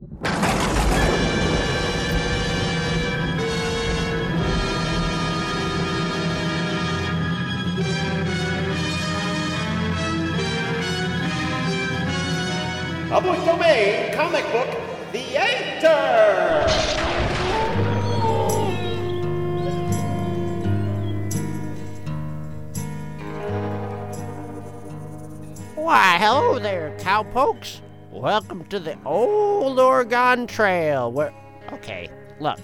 Public domain comic book theater. Why, hello there, cowpokes. Welcome to the old Oregon Trail. Where, okay, look,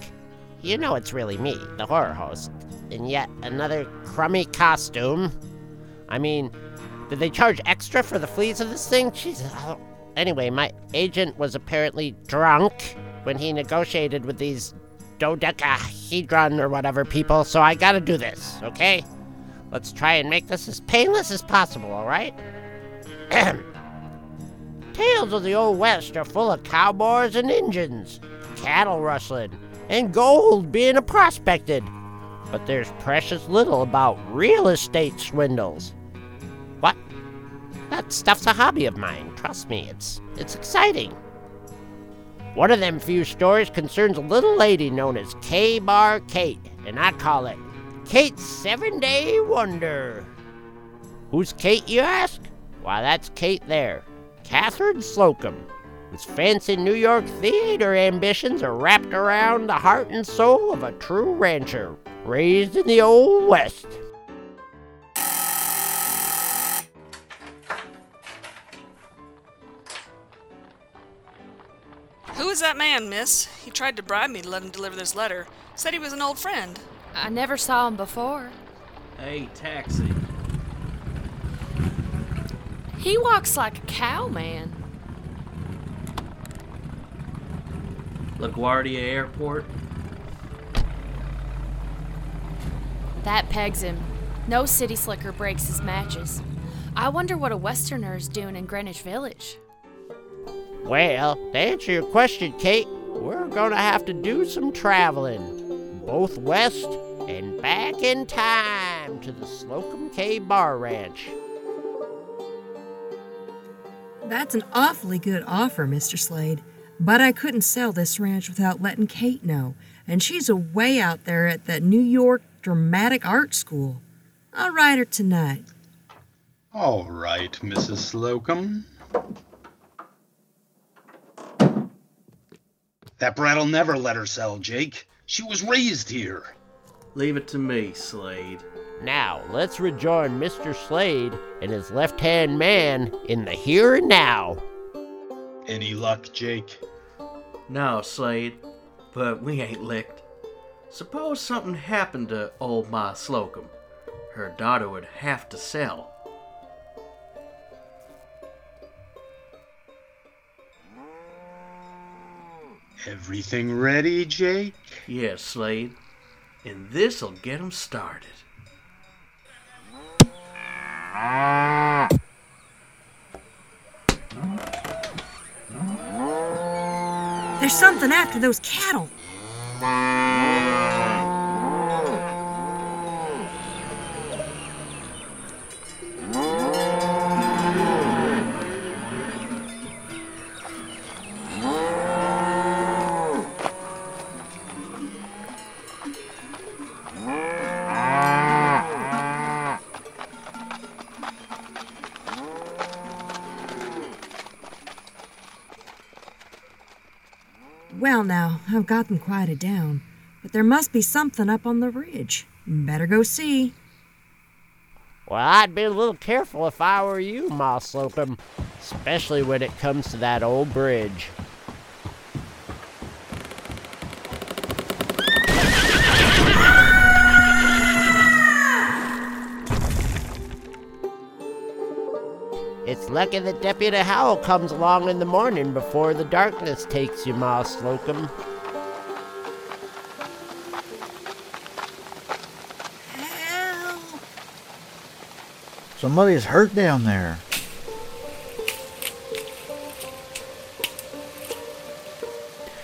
you know it's really me, the horror host, in yet another crummy costume. I mean, did they charge extra for the fleas of this thing? Jesus. Anyway, my agent was apparently drunk when he negotiated with these dodecahedron or whatever people, so I gotta do this, okay? Let's try and make this as painless as possible, alright? Tales of the Old West are full of cowboys and Injuns, cattle rustling, and gold being prospected. But there's precious little about real estate swindles. What? That stuff's a hobby of mine. Trust me, it's it's exciting. One of them few stories concerns a little lady known as K Bar Kate, and I call it Kate's Seven Day Wonder. Who's Kate, you ask? Why, that's Kate there, Catherine Slocum, whose fancy New York theater ambitions are wrapped around the heart and soul of a true rancher raised in the Old West. Who is that man, miss? He tried to bribe me to let him deliver this letter. Said he was an old friend. I never saw him before. Hey, taxi. He walks like a cowman. LaGuardia Airport. That pegs him. No city slicker breaks his matches. I wonder what a Westerner is doing in Greenwich Village. Well, to answer your question, Kate, we're gonna have to do some traveling, both west and back in time to the Slocum K Bar Ranch. That's an awfully good offer, Mr. Slade. But I couldn't sell this ranch without letting Kate know, and she's away out there at the New York Dramatic Art School. I'll write her tonight. All right, Mrs. Slocum. That brat'll never let her sell, Jake. She was raised here. Leave it to me, Slade. Now, let's rejoin Mr. Slade and his left hand man in the here and now. Any luck, Jake? No, Slade, but we ain't licked. Suppose something happened to old Ma Slocum. Her daughter would have to sell. Everything ready, Jake? Yes, Slade. And this'll get 'em started. There's something after those cattle. Well, now, I've got them quieted down, but there must be something up on the ridge. Better go see. Well, I'd be a little careful if I were you, Ma Slocum, especially when it comes to that old bridge. It's lucky that Deputy Howell comes along in the morning before the darkness takes you, Ma Slocum. Somebody's hurt down there.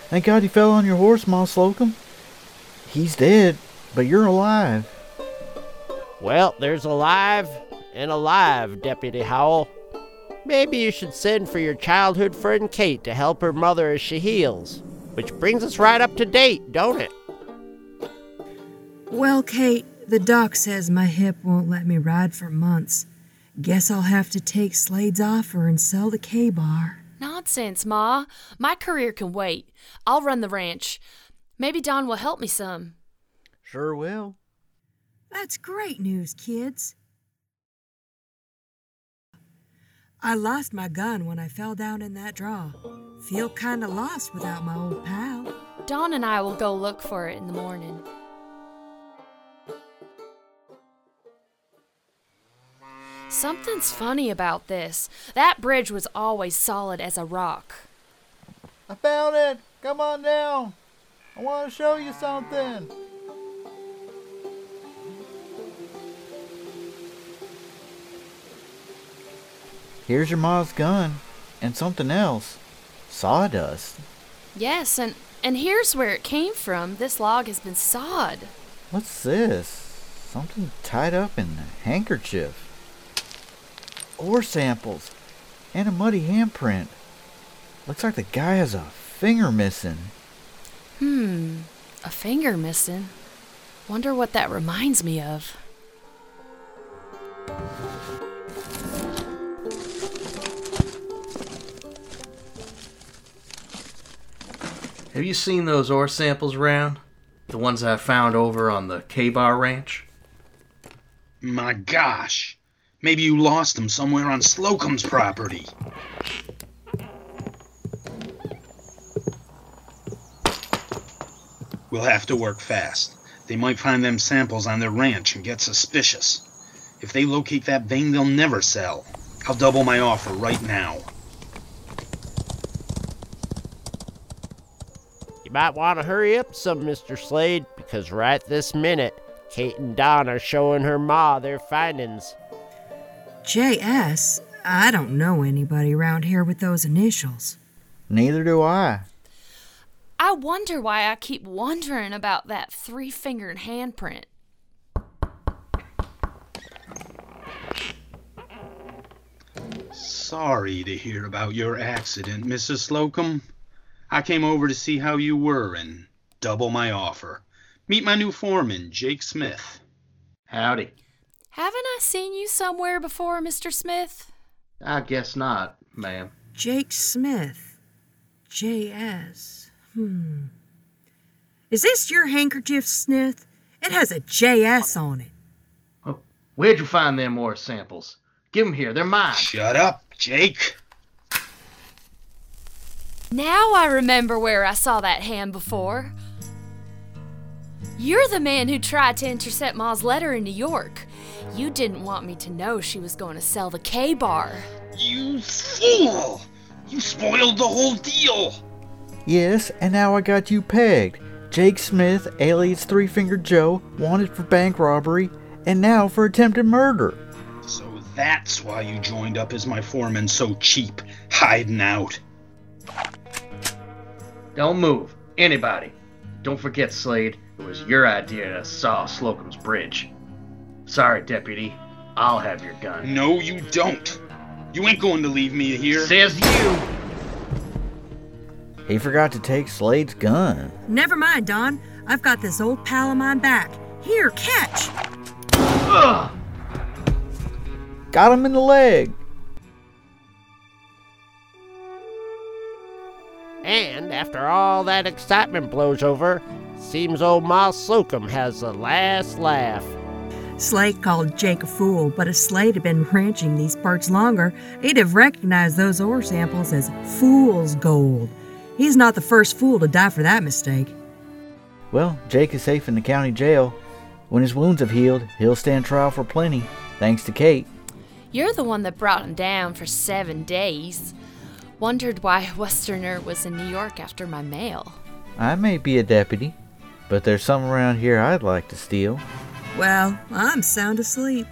Thank God you fell on your horse, Ma Slocum. He's dead, but you're alive. Well, there's alive and alive, Deputy Howell. Maybe you should send for your childhood friend Kate to help her mother as she heals. Which brings us right up to date, don't it? Well, Kate, the doc says my hip won't let me ride for months. Guess I'll have to take Slade's offer and sell the K bar. Nonsense, Ma. My career can wait. I'll run the ranch. Maybe Don will help me some. Sure will. That's great news, kids. I lost my gun when I fell down in that draw. Feel kinda lost without my old pal. Don and I will go look for it in the morning. Something's funny about this. That bridge was always solid as a rock. I found it. Come on down. I want to show you something. Here's your mom's gun and something else. Sawdust. Yes, and and here's where it came from. This log has been sawed. What's this? Something tied up in a handkerchief. Ore samples and a muddy handprint. Looks like the guy has a finger missing. Hmm, a finger missing. Wonder what that reminds me of. Have you seen those ore samples around? The ones I found over on the K-Bar Ranch? My gosh. Maybe you lost them somewhere on Slocum's property. We'll have to work fast. They might find them samples on their ranch and get suspicious. If they locate that vein, they'll never sell. I'll double my offer right now. You might want to hurry up some, Mr. Slade, because right this minute, Kate and Don are showing her ma their findings. JS? I don't know anybody around here with those initials. Neither do I. I wonder why I keep wondering about that three fingered handprint. Sorry to hear about your accident, Mrs. Slocum. I came over to see how you were and double my offer. Meet my new foreman, Jake Smith. Howdy. Haven't I seen you somewhere before, Mr. Smith? I guess not, ma'am. Jake Smith. JS. Hmm. Is this your handkerchief, Smith? It has a JS on it. Oh, where'd you find them more samples? Give 'em here. They're mine. Shut up, Jake. Now I remember where I saw that hand before. You're the man who tried to intercept Ma's letter in New York. You didn't want me to know she was going to sell the K bar. You fool! You spoiled the whole deal! Yes, and now I got you pegged. Jake Smith, alias Three Fingered Joe, wanted for bank robbery, and now for attempted murder. So that's why you joined up as my foreman so cheap, hiding out. Don't move. Anybody. Don't forget, Slade, it was your idea to saw Slocum's bridge. Sorry, Deputy. I'll have your gun. No, you don't. You ain't going to leave me here. Says you. He forgot to take Slade's gun. Never mind, Don. I've got this old pal of mine back. Here, catch! Ugh. Got him in the leg. And after all that excitement blows over, seems old Ma Slocum has the last laugh. Slade called Jake a fool, but if Slade had been ranching these parts longer, he'd have recognized those ore samples as fool's gold. He's not the first fool to die for that mistake. Well, Jake is safe in the county jail. When his wounds have healed, he'll stand trial for plenty, thanks to Kate. You're the one that brought him down for seven days. Wondered why a Westerner was in New York after my mail. I may be a deputy, but there's some around here I'd like to steal. Well, I'm sound asleep.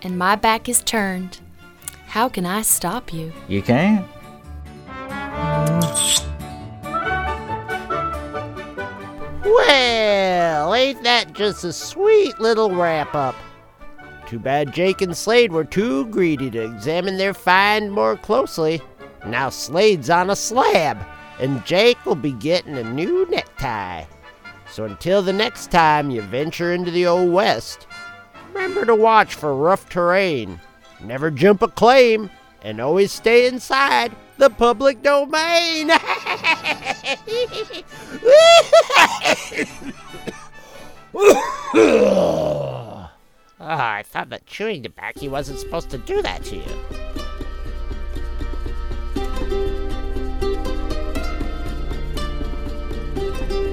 And my back is turned. How can I stop you? You can't. Well, ain't that just a sweet little wrap up? Too bad Jake and Slade were too greedy to examine their find more closely. Now Slade's on a slab, and Jake will be getting a new necktie. So until the next time you venture into the Old West, remember to watch for rough terrain, never jump a claim, and always stay inside the public domain. oh, I thought that chewing tobacco wasn't supposed to do that to you.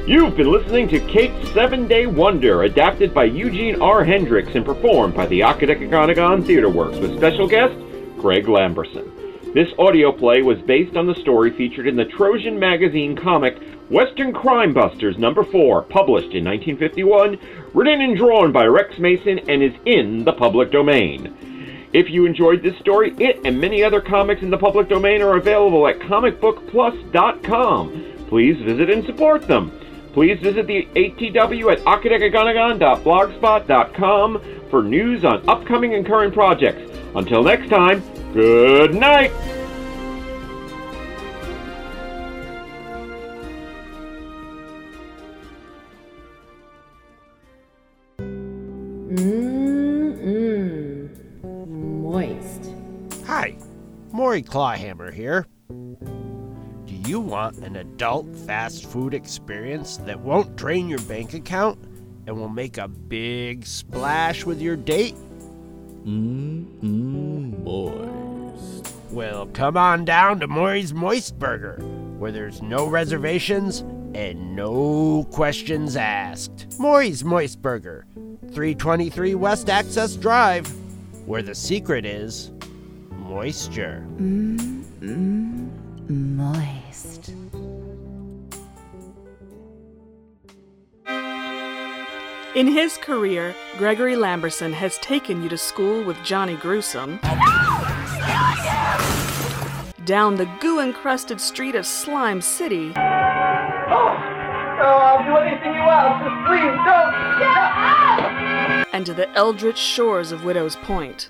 You've been listening to Kate's Seven Day Wonder, adapted by Eugene R. Hendricks and performed by the Akadecagonagon Theater Works with special guest Greg Lamberson. This audio play was based on the story featured in the Trojan magazine comic Western Crime Busters number 4, published in 1951, written and drawn by Rex Mason and is in the public domain. If you enjoyed this story, it and many other comics in the public domain are available at comicbookplus.com. Please visit and support them. Please visit the ATW at akadecagonagon.blogspot.com for news on upcoming and current projects. Until next time, good night! Mmm. Moist. Hi, Maury Clawhammer here. Do you want an adult fast food experience that won't drain your bank account and will make a big splash with your date? Mmm, moist. Well, come on down to Maury's Moist Burger, where there's no reservations and no questions asked. Maury's Moist Burger, 323 West Access Drive, where the secret is moisture. Mmm. Moist. In his career, Gregory Lamberson has taken you to school with Johnny Gruesome, down the goo encrusted street of Slime City, Oh, I'll do anything you ask. Just please don't. Get out! and to the eldritch shores of Widow's Point.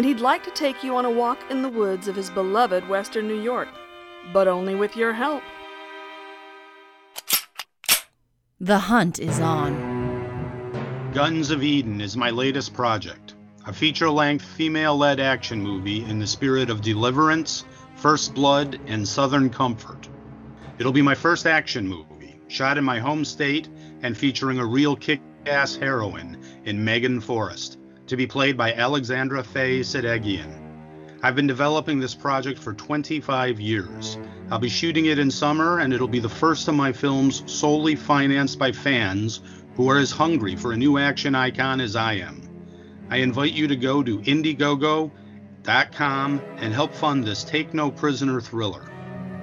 And he'd like to take you on a walk in the woods of his beloved Western New York, but only with your help. The hunt is on. Guns of Eden is my latest project, a feature length female led action movie in the spirit of deliverance, first blood, and southern comfort. It'll be my first action movie, shot in my home state and featuring a real kick ass heroine in Megan Forrest, to be played by Alexandra Faye Sedegian. I've been developing this project for 25 years. I'll be shooting it in summer, and it'll be the first of my films solely financed by fans who are as hungry for a new action icon as I am. I invite you to go to Indiegogo.com and help fund this Take No Prisoner thriller.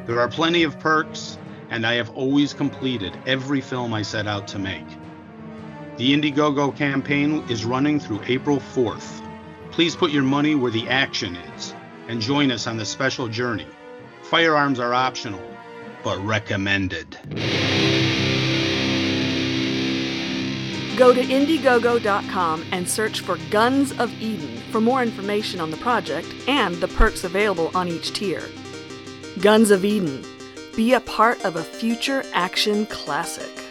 There are plenty of perks, and I have always completed every film I set out to make. The Indiegogo campaign is running through April 4th. Please put your money where the action is and join us on this special journey. Firearms are optional, but recommended. Go to Indiegogo.com and search for Guns of Eden for more information on the project and the perks available on each tier. Guns of Eden. Be a part of a future action classic.